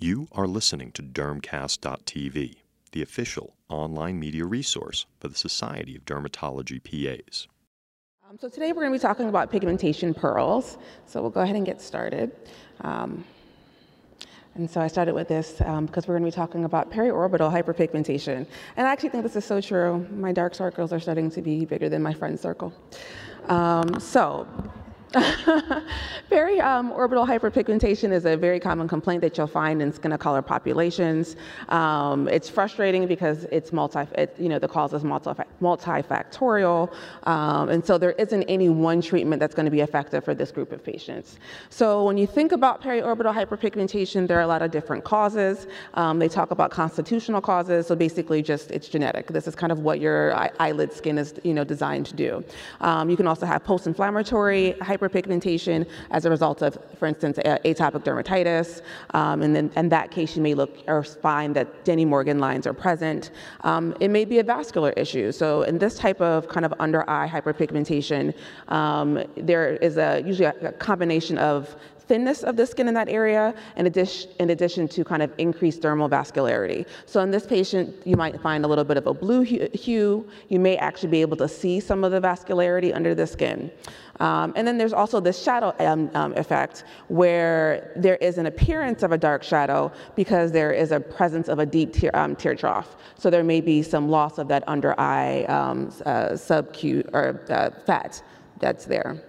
You are listening to Dermcast.tv, the official online media resource for the Society of Dermatology PAs. Um, so today we're going to be talking about pigmentation pearls. So we'll go ahead and get started. Um, and so I started with this um, because we're going to be talking about periorbital hyperpigmentation. And I actually think this is so true. My dark circles are starting to be bigger than my friend's circle. Um, so very um, orbital hyperpigmentation is a very common complaint that you'll find in skin of color populations. Um, it's frustrating because it's multi, it, you know, the cause is multi, multifactorial, um, and so there isn't any one treatment that's going to be effective for this group of patients. So when you think about periorbital hyperpigmentation, there are a lot of different causes. Um, they talk about constitutional causes, so basically just it's genetic. This is kind of what your eyelid skin is, you know, designed to do. Um, you can also have post-inflammatory hyperpigmentation as a result of, for instance, atopic dermatitis. Um, and then in that case, you may look or find that Dennie Morgan lines are present. Um, it may be a vascular issue. So in this type of kind of under eye hyperpigmentation, um, there is a usually a, a combination of thinness of the skin in that area in addition, in addition to kind of increased dermal vascularity. So in this patient, you might find a little bit of a blue hue. You may actually be able to see some of the vascularity under the skin. Um, and then there's also the shadow um, um, effect where there is an appearance of a dark shadow because there is a presence of a deep tear, um, tear trough. So there may be some loss of that under eye um, uh, or uh, fat that's there.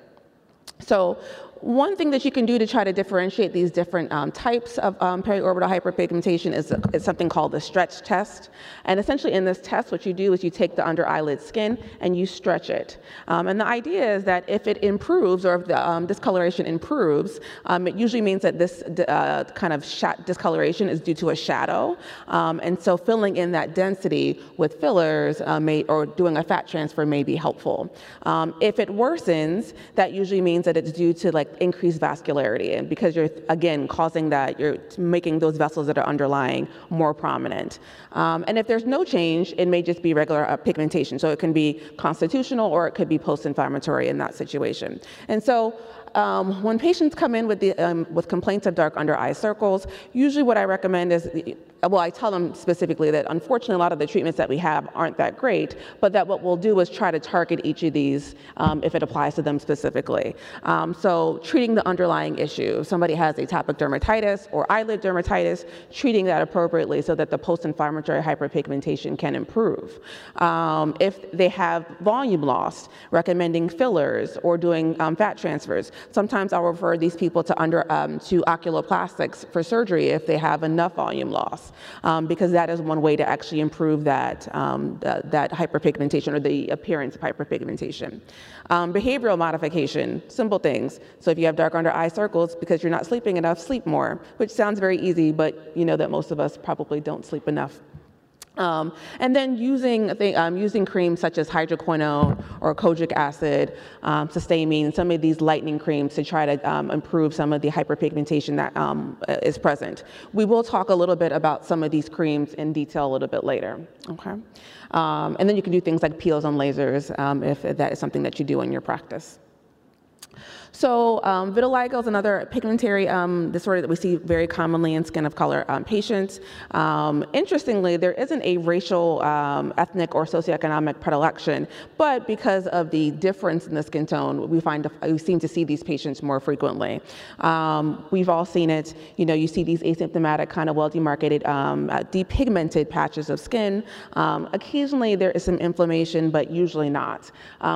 So one thing that you can do to try to differentiate these different um, types of um, periorbital hyperpigmentation is, is, something called the stretch test. And essentially in this test, what you do is you take the under eyelid skin and you stretch it. Um, and the idea is that if it improves or if the um, discoloration improves, um, it usually means that this uh, kind of discoloration is due to a shadow. Um, and so filling in that density with fillers uh, may, or doing a fat transfer may be helpful. if it worsens, that usually means that it's due to like increased vascularity. And because you're, again, causing that, you're making those vessels that are underlying more prominent. Um, and if there's no change, it may just be regular uh, pigmentation. So it can be constitutional or it could be post-inflammatory in that situation. And so um, when patients come in with, the, um, with complaints of dark under eye circles, usually what I recommend is well, I tell them specifically that unfortunately a lot of the treatments that we have aren't that great, but that what we'll do is try to target each of these um, if it applies to them specifically. Um, so treating the underlying issue. If somebody has atopic dermatitis or eyelid dermatitis, treating that appropriately so that the post-inflammatory hyperpigmentation can improve. Um, if they have volume loss, recommending fillers or doing um, fat transfers. Sometimes I'll refer these people to, under, um, to oculoplastics for surgery if they have enough volume loss um, because that is one way to actually improve that, um, that, that hyperpigmentation or the appearance of hyperpigmentation. Um, behavioral modification, simple things. So if you have dark under eye circles because you're not sleeping enough, sleep more, which sounds very easy, but you know that most of us probably don't sleep enough. Um, and then using, um, using creams such as hydroquinone or kojic acid, um, cysteamine, some of these lightening creams to try to um, improve some of the hyperpigmentation that um, is present. We will talk a little bit about some of these creams in detail a little bit later, okay? Um, and then you can do things like peels and lasers if that is something that you do in your practice. So um, vitiligo is another pigmentary um, disorder that we see very commonly in skin of color um, patients. Um, interestingly, there isn't a racial, um, ethnic, or socioeconomic predilection, but because of the difference in the skin tone, we find we seem to see these patients more frequently. We've all seen it. You know, you see these asymptomatic, kind of well-demarcated, uh, depigmented patches of skin. occasionally, there is some inflammation, but usually not.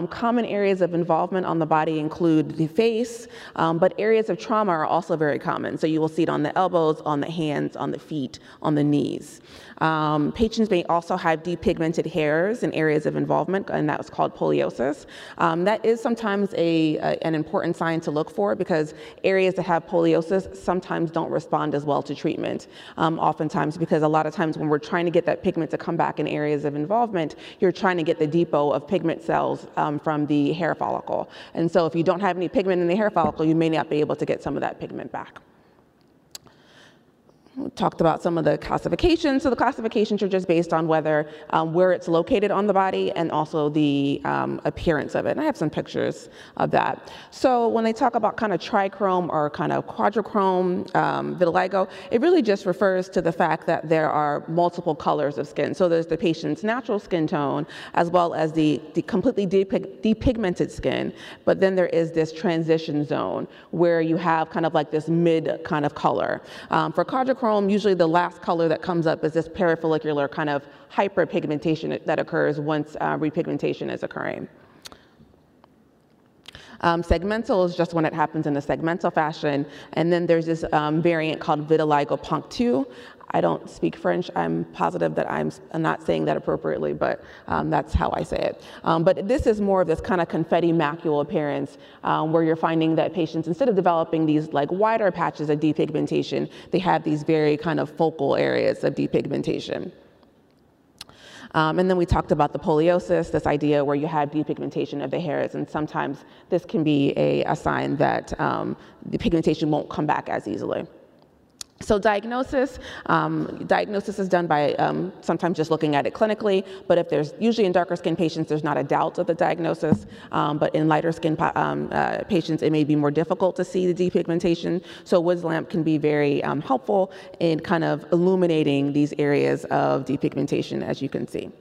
common areas of involvement on the body include the face um, but areas of trauma are also very common. So you will see it on the elbows, on the hands, on the feet, on the knees. Um, patients may also have depigmented hairs in areas of involvement, and that's called poliosis. Um, that is sometimes a, a, an important sign to look for because areas that have poliosis sometimes don't respond as well to treatment. Um, oftentimes, because a lot of times when we're trying to get that pigment to come back in areas of involvement, you're trying to get the depot of pigment cells um, from the hair follicle. And so if you don't have any pigment in the hair follicle, you may not be able to get some of that pigment back. Talked about some of the classifications. So the classifications are just based on whether um, where it's located on the body and also the um, appearance of it. And I have some pictures of that. So when they talk about kind of trichrome or kind of quadrichrome um, vitiligo, it really just refers to the fact that there are multiple colors of skin. So there's the patient's natural skin tone as well as the, the completely depig depigmented skin. But then there is this transition zone where you have kind of like this mid kind of color. Um, for quadrichrome, usually the last color that comes up is this parafollicular kind of hyperpigmentation that occurs once uh, repigmentation is occurring. Um, segmental is just when it happens in a segmental fashion. And then there's this um, variant called vitiligo ponctué. I don't speak French. I'm positive that I'm not saying that appropriately, but um, that's how I say it. Um, but this is more of this kind of confetti macule appearance um, where you're finding that patients, instead of developing these like wider patches of depigmentation, they have these very kind of focal areas of depigmentation. Um, and then we talked about the poliosis, this idea where you have depigmentation of the hairs, and sometimes this can be a, a sign that um, the pigmentation won't come back as easily. So diagnosis, um, diagnosis is done by um, sometimes just looking at it clinically, but if there's, usually in darker skin patients, there's not a doubt of the diagnosis, um, but in lighter skin um, uh, patients, it may be more difficult to see the depigmentation. So Woods lamp can be very um, helpful in kind of illuminating these areas of depigmentation, as you can see.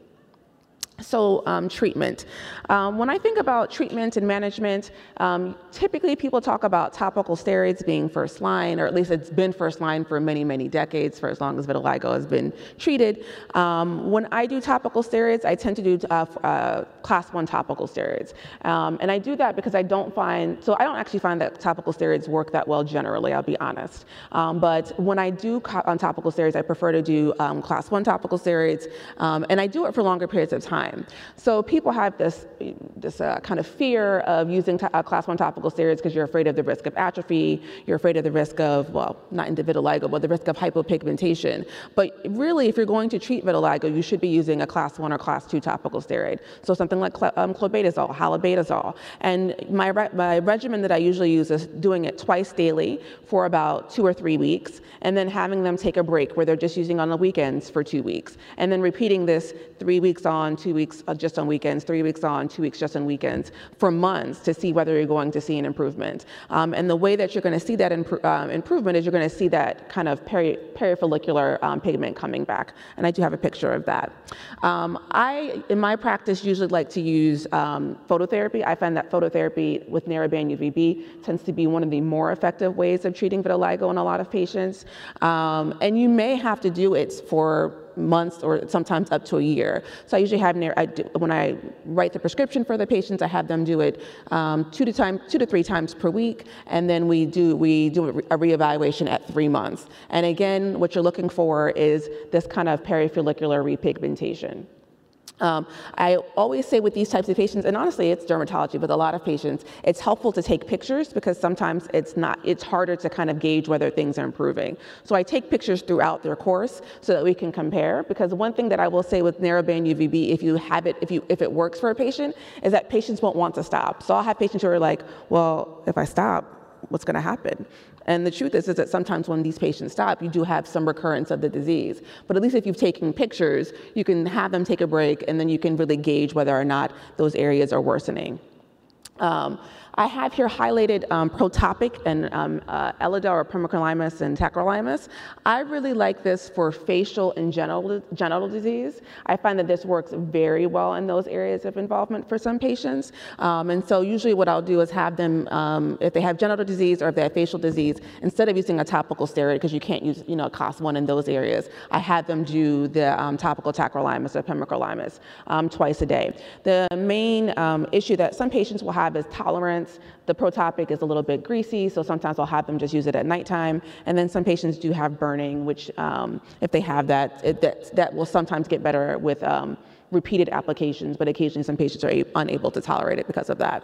So um, treatment. Um, when I think about treatment and management, um, typically people talk about topical steroids being first line, or at least it's been first line for many, many decades, for as long as vitiligo has been treated. Um, when I do topical steroids, I tend to do uh, uh, class one topical steroids. Um, and I do that because I don't find, so I don't actually find that topical steroids work that well generally, I'll be honest. Um, but when I do on topical steroids, I prefer to do class one topical steroids, and I do it for longer periods of time time. So people have this, this uh, kind of fear of using uh, class one topical steroids because you're afraid of the risk of atrophy, you're afraid of the risk of, well, not into vitiligo, but the risk of hypopigmentation. But really, if you're going to treat vitiligo, you should be using a class one or class two topical steroid. So something like um, clobetasol, halobetasol. And my, re my regimen that I usually use is doing it twice daily for about two or three weeks, and then having them take a break where they're just using on the weekends for two weeks, and then repeating this three weeks on, two weeks weeks uh, just on weekends, three weeks on, two weeks just on weekends for months to see whether you're going to see an improvement. Um, and the way that you're going to see that impro um, improvement is you're going to see that kind of peri perifollicular um, pigment coming back. And I do have a picture of that. Um, I, in my practice, usually like to use um, phototherapy. I find that phototherapy with narrowband UVB tends to be one of the more effective ways of treating vitiligo in a lot of patients. Um, and you may have to do it for months or sometimes up to a year. So I usually have, near, I do, when I write the prescription for the patients, I have them do it um, two, to time, two to three times per week, and then we do, we do a reevaluation at three months. And again, what you're looking for is this kind of perifollicular repigmentation. Um, I always say with these types of patients, and honestly, it's dermatology, but a lot of patients, it's helpful to take pictures because sometimes it's not, it's harder to kind of gauge whether things are improving. So I take pictures throughout their course so that we can compare. Because one thing that I will say with narrowband UVB, if you have it, if you if it works for a patient, is that patients won't want to stop. So I'll have patients who are like, well, if I stop, what's going to happen? And the truth is, is that sometimes when these patients stop, you do have some recurrence of the disease. But at least if you've taken pictures, you can have them take a break and then you can really gauge whether or not those areas are worsening. Um, I have here highlighted um, protopic and um, uh, Elidel or pimecrolimus and tacrolimus. I really like this for facial and genital, genital disease. I find that this works very well in those areas of involvement for some patients. Um, and so usually what I'll do is have them, um, if they have genital disease or if they have facial disease, instead of using a topical steroid, because you can't use you know, a class one in those areas, I have them do the um, topical tacrolimus or pimecrolimus um, twice a day. The main issue that some patients will have is tolerance the protopic is a little bit greasy, so sometimes I'll have them just use it at nighttime. And then some patients do have burning, which um, if they have that, it, that, that will sometimes get better with um, repeated applications, but occasionally some patients are unable to tolerate it because of that.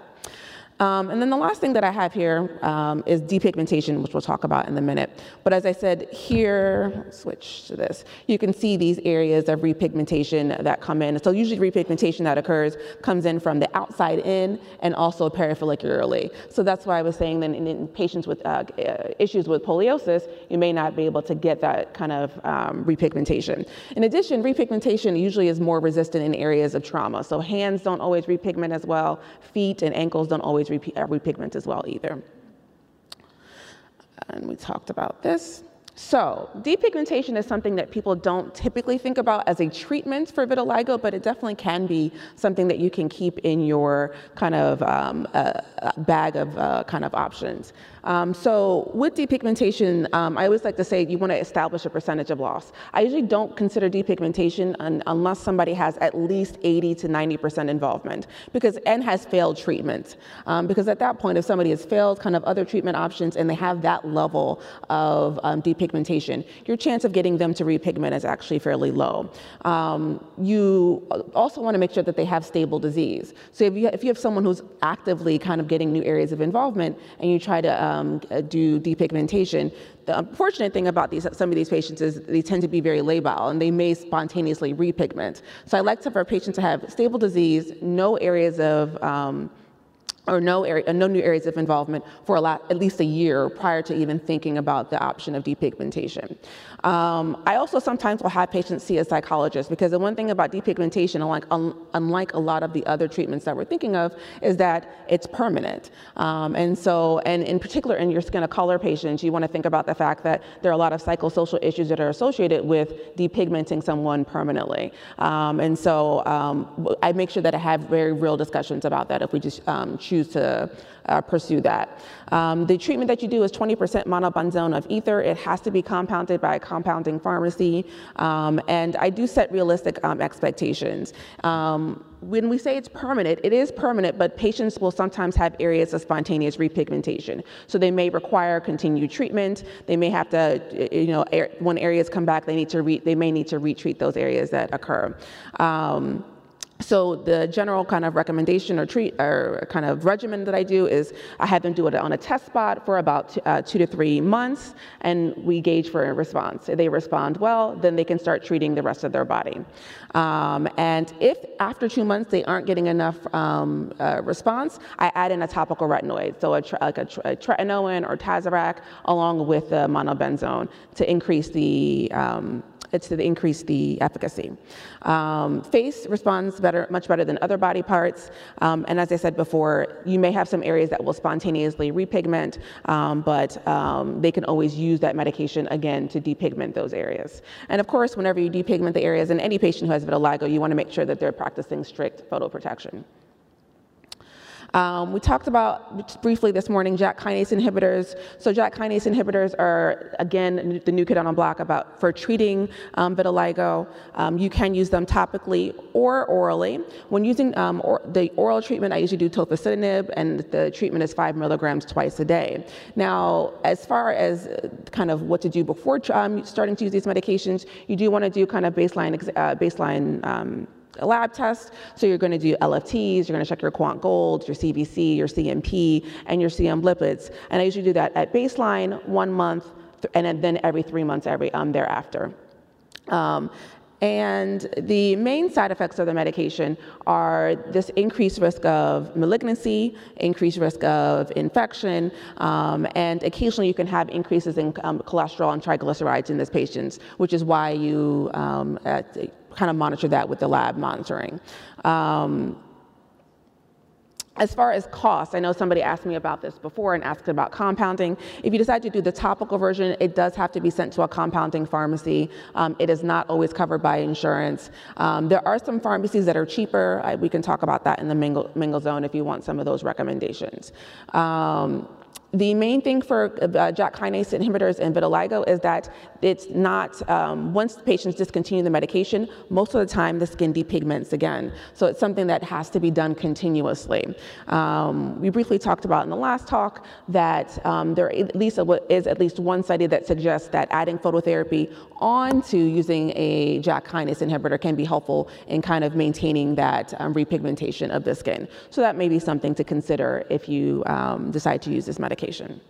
Um, and then the last thing that I have here um, is depigmentation, which we'll talk about in a minute. But as I said, here, switch to this, you can see these areas of repigmentation that come in. So usually repigmentation that occurs comes in from the outside in and also perifollicularly. So that's why I was saying that in, in patients with uh, uh, issues with poliosis, you may not be able to get that kind of um, repigmentation. In addition, repigmentation usually is more resistant in areas of trauma. So hands don't always repigment as well, feet and ankles don't always repigment as well either. And we talked about this. So depigmentation is something that people don't typically think about as a treatment for vitiligo, but it definitely can be something that you can keep in your kind of um, uh, bag of uh, kind of options. Um, so with depigmentation, um, I always like to say you want to establish a percentage of loss. I usually don't consider depigmentation un unless somebody has at least 80 to 90% involvement because and has failed treatment. Um, because at that point, if somebody has failed kind of other treatment options and they have that level of um, depigmentation, your chance of getting them to repigment is actually fairly low. Um, you also want to make sure that they have stable disease. So if you, if you have someone who's actively kind of getting new areas of involvement and you try to um, do depigmentation. The unfortunate thing about these, some of these patients is they tend to be very labile and they may spontaneously repigment. So I like to, for patients to have stable disease, no areas of um, or no, area, no new areas of involvement for a lot, at least a year prior to even thinking about the option of depigmentation. Um, I also sometimes will have patients see a psychologist because the one thing about depigmentation, unlike, un, unlike a lot of the other treatments that we're thinking of, is that it's permanent. Um, and so, and in particular in your skin of color patients, you want to think about the fact that there are a lot of psychosocial issues that are associated with depigmenting someone permanently. Um, and so um, I make sure that I have very real discussions about that if we just um, choose to uh, pursue that. Um, the treatment that you do is 20% monobenzone of ether. It has to be compounded by a compounding pharmacy. Um, and I do set realistic um, expectations. Um, when we say it's permanent, it is permanent, but patients will sometimes have areas of spontaneous repigmentation. So they may require continued treatment. They may have to, you know, when areas come back, they need to re- they may need to retreat those areas that occur. So the general kind of recommendation or treat or kind of regimen that I do is I have them do it on a test spot for about two, uh, two to three months, and we gauge for a response. If they respond well, then they can start treating the rest of their body. Um, and if after two months they aren't getting enough um, uh, response, I add in a topical retinoid, so a, like a, a tretinoin or Tazorac along with the monobenzone to increase the um, to increase the efficacy. Um, face responds better, much better than other body parts. Um, and as I said before, you may have some areas that will spontaneously repigment, um, but um, they can always use that medication again to depigment those areas. And of course, whenever you depigment the areas in any patient who has vitiligo, you want to make sure that they're practicing strict photoprotection. Um, we talked about briefly this morning JAK kinase inhibitors. So JAK kinase inhibitors are again the new kid on the block about for treating um, vitiligo. Um, you can use them topically or orally. When using um, or the oral treatment, I usually do tofacitinib, and the treatment is five milligrams twice a day. Now, as far as uh, kind of what to do before um, starting to use these medications, you do want to do kind of baseline uh, baseline lab test. So you're going to do LFTs, you're going to check your quant gold, your CBC, your CMP, and your CM lipids. And I usually do that at baseline, one month, and then every three months every um, thereafter. Um, and the main side effects of the medication are this increased risk of malignancy, increased risk of infection, um, and occasionally you can have increases in um, cholesterol and triglycerides in these patients, which is why you um, kind of monitor that with the lab monitoring. Um, as far as cost, I know somebody asked me about this before and asked about compounding. If you decide to do the topical version, it does have to be sent to a compounding pharmacy. Um, it is not always covered by insurance. Um, there are some pharmacies that are cheaper. I, we can talk about that in the mingle, mingle zone if you want some of those recommendations. Um, The main thing for uh, JAK kinase inhibitors and vitiligo is that it's not, um, once patients discontinue the medication, most of the time the skin depigments again. So it's something that has to be done continuously. Um, we briefly talked about in the last talk that um, there at least is at least one study that suggests that adding phototherapy onto using a JAK kinase inhibitor can be helpful in kind of maintaining that um, repigmentation of the skin. So that may be something to consider if you um, decide to use this medication medication.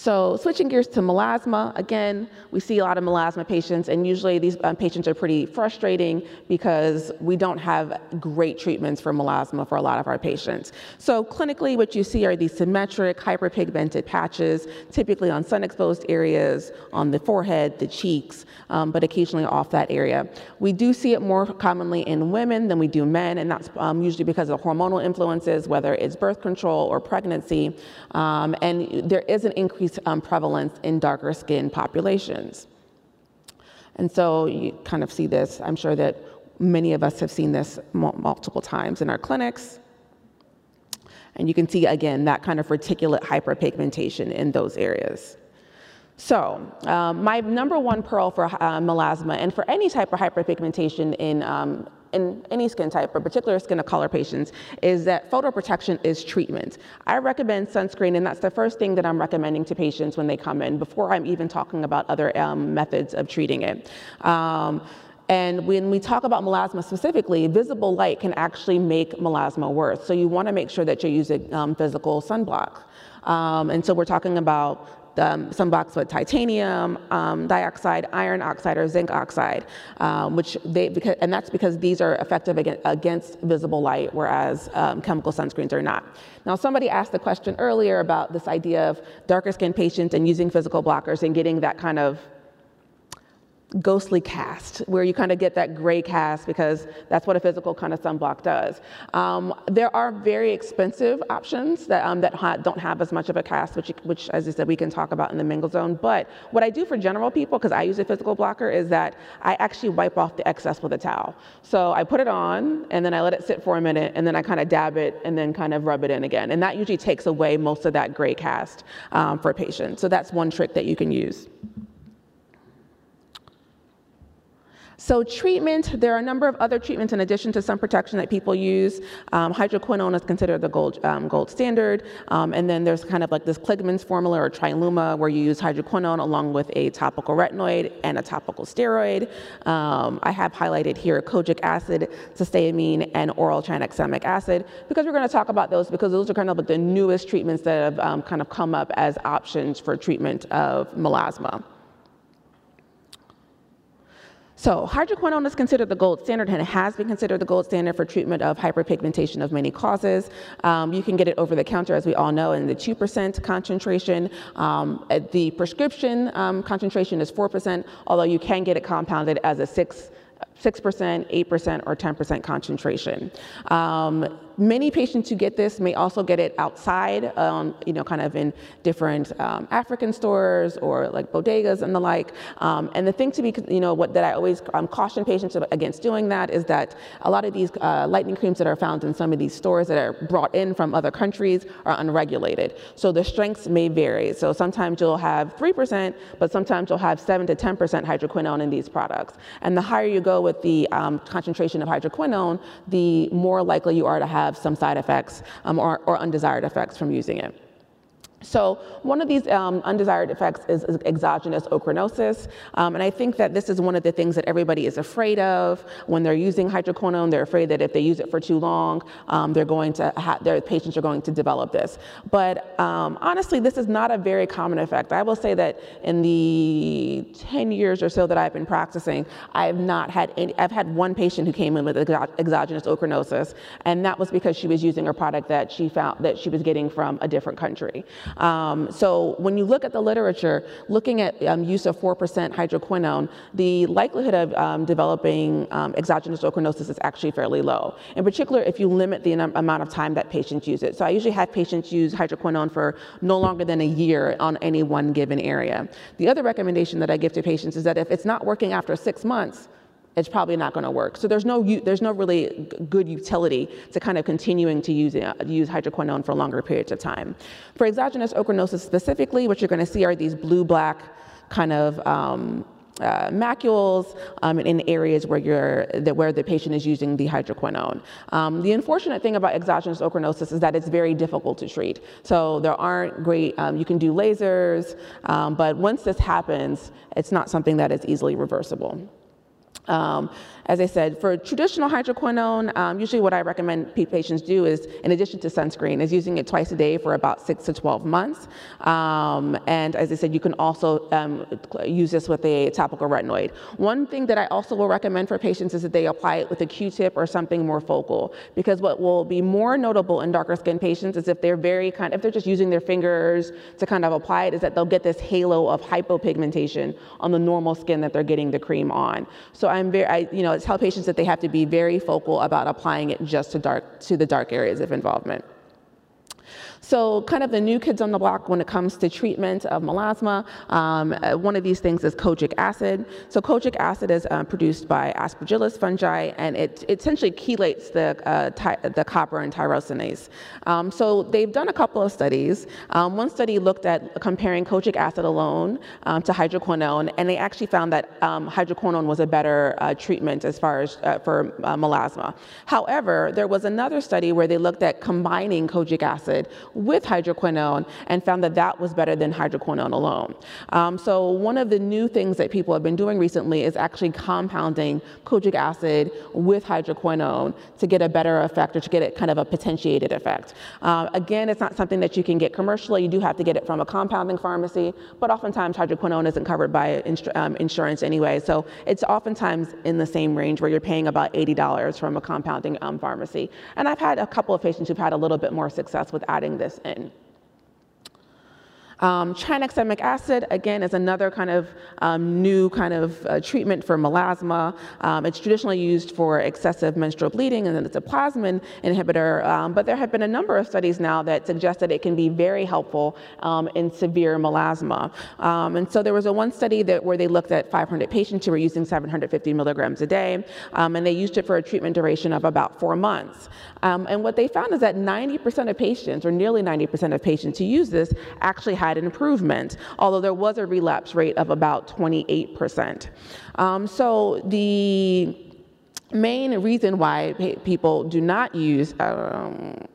So switching gears to melasma, again, we see a lot of melasma patients, and usually these um, patients are pretty frustrating because we don't have great treatments for melasma for a lot of our patients. So clinically, what you see are these symmetric, hyperpigmented patches, typically on sun-exposed areas, on the forehead, the cheeks, um, but occasionally off that area. We do see it more commonly in women than we do men, and that's um, usually because of hormonal influences, whether it's birth control or pregnancy, um, and there is an increase increased um, prevalence in darker skinned populations. And so you kind of see this. I'm sure that many of us have seen this multiple times in our clinics. And you can see, again, that kind of reticulate hyperpigmentation in those areas. So, um, my number one pearl for uh, melasma and for any type of hyperpigmentation in um, in any skin type, but particular skin of color patients, is that photoprotection is treatment. I recommend sunscreen, and that's the first thing that I'm recommending to patients when they come in, before I'm even talking about other um, methods of treating it. Um, and when we talk about melasma specifically, visible light can actually make melasma worse. So you want to make sure that you're using um, physical sunblock. Um, and so we're talking about um, sunblocks with titanium um, dioxide, iron oxide, or zinc oxide, um, which they because, and that's because these are effective against, against visible light, whereas um, chemical sunscreens are not. Now, somebody asked the question earlier about this idea of darker skin patients and using physical blockers and getting that kind of ghostly cast, where you kind of get that gray cast because that's what a physical kind of sunblock does. Um, there are very expensive options that, um, that ha don't have as much of a cast, which, which, as I said, we can talk about in the mingle zone. But what I do for general people, because I use a physical blocker, is that I actually wipe off the excess with a towel. So I put it on, and then I let it sit for a minute, and then I kind of dab it, and then kind of rub it in again. And that usually takes away most of that gray cast um, for patients. So that's one trick that you can use. So treatment, there are a number of other treatments in addition to sun protection that people use. Um, hydroquinone is considered the gold, um, gold standard. Um, and then there's kind of like this Kligman's formula or Triluma where you use hydroquinone along with a topical retinoid and a topical steroid. Um, I have highlighted here kojic acid, cysteamine, and oral tranexamic acid because we're going to talk about those because those are kind of like the newest treatments that have um, kind of come up as options for treatment of melasma. So hydroquinone is considered the gold standard and it has been considered the gold standard for treatment of hyperpigmentation of many causes. Um, you can get it over the counter, as we all know, in the 2% concentration. Um, the prescription um, concentration is 4%, although you can get it compounded as a 6 6%, 8%, or 10% concentration. Um, Many patients who get this may also get it outside, um, you know, kind of in different um, African stores or like bodegas and the like. Um, and the thing to be, you know, what that I always um, caution patients against doing that is that a lot of these uh, creams that are found in some of these stores that are brought in from other countries are unregulated. So the strengths may vary. So sometimes you'll have 3%, but sometimes you'll have 7 to 10% hydroquinone in these products. And the higher you go with the um, concentration of hydroquinone, the more likely you are to have have some side effects um, or, or undesired effects from using it. So one of these um, undesired effects is, exogenous ochronosis, um, and I think that this is one of the things that everybody is afraid of when they're using hydroquinone. They're afraid that if they use it for too long, um, they're going to ha- their patients are going to develop this. But um, honestly, this is not a very common effect. I will say that in the 10 years or so that I've been practicing, I have not had any. I've had one patient who came in with exogenous ochronosis, and that was because she was using a product that she found that she was getting from a different country. Um, so when you look at the literature, looking at um, use of 4% hydroquinone, the likelihood of um, developing um, exogenous ochronosis is actually fairly low. In particular, if you limit the amount of time that patients use it. So I usually have patients use hydroquinone for no longer than a year on any one given area. The other recommendation that I give to patients is that if it's not working after six months, it's probably not going to work. So there's no there's no really good utility to kind of continuing to use uh, use hydroquinone for longer periods of time. For exogenous ochronosis specifically, what you're going to see are these blue-black kind of um, uh, macules um, in areas where you're where the patient is using the hydroquinone. Um, the unfortunate thing about exogenous ochronosis is that it's very difficult to treat. So there aren't great. Um, you can do lasers, um, but once this happens, it's not something that is easily reversible. Um, as I said, for traditional hydroquinone, um, usually what I recommend patients do is, in addition to sunscreen, is using it twice a day for about six to 12 months. Um, and as I said, you can also um, use this with a topical retinoid. One thing that I also will recommend for patients is that they apply it with a Q-tip or something more focal, because what will be more notable in darker skin patients is if they're very kind, if they're just using their fingers to kind of apply it, is that they'll get this halo of hypopigmentation on the normal skin that they're getting the cream on. So I'm very, I, you know, tell patients that they have to be very focal about applying it just to, dark, to the dark areas of involvement. So kind of the new kids on the block when it comes to treatment of melasma, um, uh, one of these things is kojic acid. So kojic acid is uh, produced by aspergillus fungi, and it, it essentially chelates the, uh, the copper and tyrosinase. Um, so they've done a couple of studies. Um, one study looked at comparing kojic acid alone um, to hydroquinone, and they actually found that um, hydroquinone was a better uh, treatment as far as uh, for uh, melasma. However, there was another study where they looked at combining kojic acid with hydroquinone and found that that was better than hydroquinone alone. Um, so one of the new things that people have been doing recently is actually compounding kojic acid with hydroquinone to get a better effect or to get it kind of a potentiated effect. Uh, again, it's not something that you can get commercially. You do have to get it from a compounding pharmacy, but oftentimes hydroquinone isn't covered by um, insurance anyway. So it's oftentimes in the same range where you're paying about $80 from a compounding um, pharmacy. And I've had a couple of patients who've had a little bit more success with adding this in. Um, acid, again, is another kind of um, new kind of uh, treatment for melasma. Um, it's traditionally used for excessive menstrual bleeding, and then it's a plasmin inhibitor. Um, but there have been a number of studies now that suggest that it can be very helpful um, in severe melasma. Um, and so there was a one study that where they looked at 500 patients who were using 750 milligrams a day, and they used it for a treatment duration of about four months. and what they found is that 90% of patients, or nearly 90% of patients who use this, actually had had improvement, although there was a relapse rate of about 28%. Um, so the main reason why people do not use um,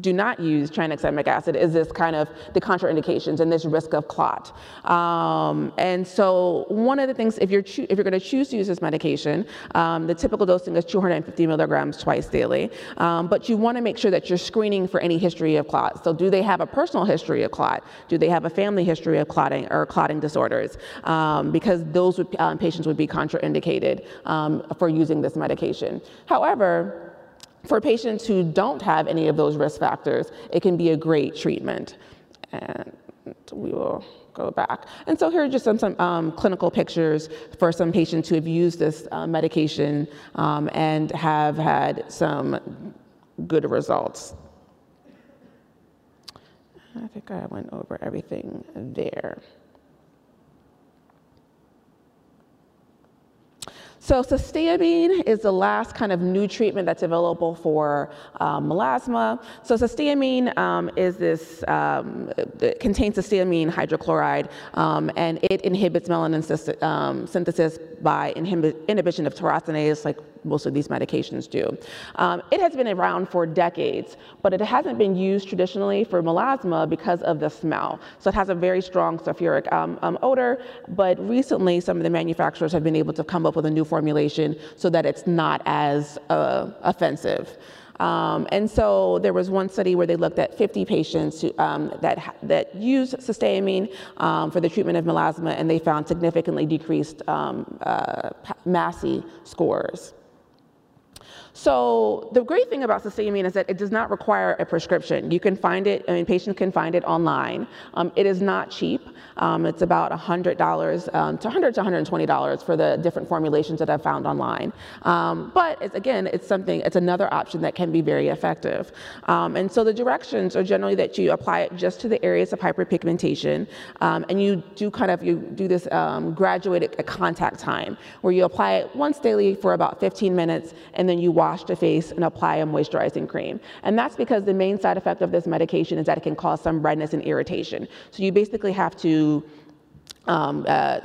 do not use tranexamic acid is this kind of the contraindications and this risk of clot. Um, and so one of the things, if you're, if you're gonna choose to use this medication, um, the typical dosing is 250 milligrams twice daily, um, but you wanna make sure that you're screening for any history of clot. So do they have a personal history of clot? Do they have a family history of clotting or clotting disorders? Um, because those would, um, patients would be contraindicated um, for using this medication. However, for patients who don't have any of those risk factors, it can be a great treatment. And we will go back. And so here are just some, some um, clinical pictures for some patients who have used this uh, medication um, and have had some good results. I think I went over everything there. So cysteamine is the last kind of new treatment that's available for um, melasma. So cysteamine um, is this, um, it contains cysteamine hydrochloride, um, and it inhibits melanin um, synthesis by inhibi inhibition of tyrosinase, like most of these medications do. Um, it has been around for decades, but it hasn't been used traditionally for melasma because of the smell. So it has a very strong sulfuric um, um, odor, but recently some of the manufacturers have been able to come up with a new formulation so that it's not as uh, offensive. Um, and so there was one study where they looked at 50 patients who, um, that, that used cysteamine um, for the treatment of melasma, and they found significantly decreased um, uh, MASI scores. So the great thing about cysteamine is that it does not require a prescription. You can find it, I mean, patients can find it online. Um, it is not cheap. Um, it's about $100 um, to 100 to $120 for the different formulations that I've found online. Um, but it's, again, it's something, it's another option that can be very effective. Um, and so the directions are generally that you apply it just to the areas of hyperpigmentation, um, and you do kind of, you do this graduated contact time where you apply it once daily for about 15 minutes, and then you wash the face and apply a moisturizing cream. And that's because the main side effect of this medication is that it can cause some redness and irritation. So you basically have to um, uh,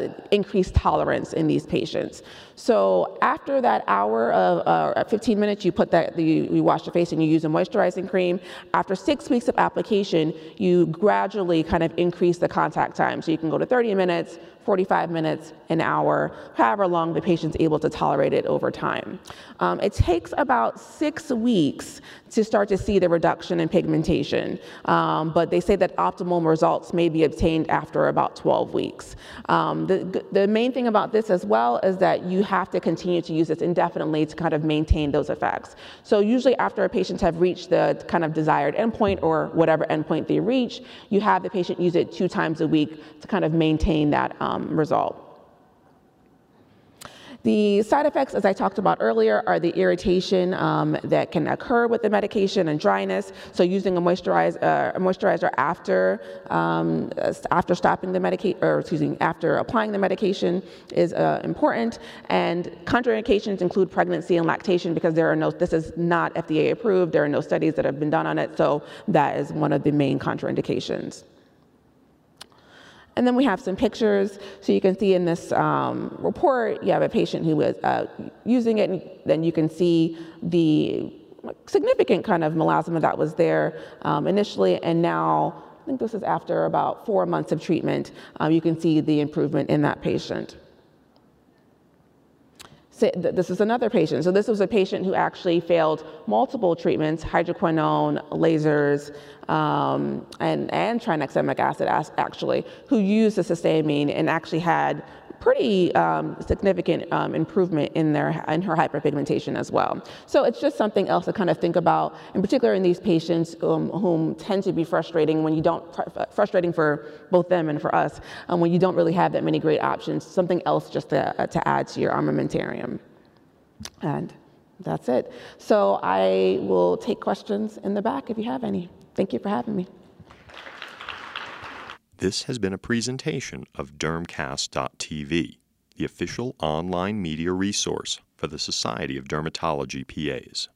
tolerance in these patients. So after that hour of uh, 15 minutes, you put that, you, you wash your face and you use a moisturizing cream. After six weeks of application, you gradually kind of increase the contact time. So you can go to 30 minutes, 45 minutes, an hour, however long the patient's able to tolerate it over time. Um, it takes about six weeks to start to see the reduction in pigmentation, um, but they say that optimal results may be obtained after about 12 weeks. Um, the, the main thing about this as well is that you have to continue to use this indefinitely to kind of maintain those effects. So usually after a patient have reached the kind of desired endpoint or whatever endpoint they reach, you have the patient use it two times a week to kind of maintain that um, result. The side effects, as I talked about earlier, are the irritation um, that can occur with the medication and dryness. So using a, moisturizer, uh, a moisturizer after um, after stopping the medication, or excuse me, after applying the medication is uh, important. And contraindications include pregnancy and lactation because there are no. This is not FDA approved. There are no studies that have been done on it. So that is one of the main contraindications. And then we have some pictures. So you can see in this um, report, you have a patient who was uh, using it, and then you can see the significant kind of melasma that was there um, initially, and now, I think this is after about four months of treatment, um, you can see the improvement in that patient this is another patient. So this was a patient who actually failed multiple treatments, hydroquinone, lasers, um, and, and tranexamic acid actually, who used the cysteamine and actually had pretty um, significant um, improvement in their in her hyperpigmentation as well. So it's just something else to kind of think about, in particular in these patients um, whom tend to be frustrating when you don't frustrating for both them and for us um, when you don't really have that many great options. Something else just to, uh, to add to your armamentarium, and. That's it. So I will take questions in the back if you have any. Thank you for having me. This has been a presentation of Dermcast.tv, the official online media resource for the Society of Dermatology PAs.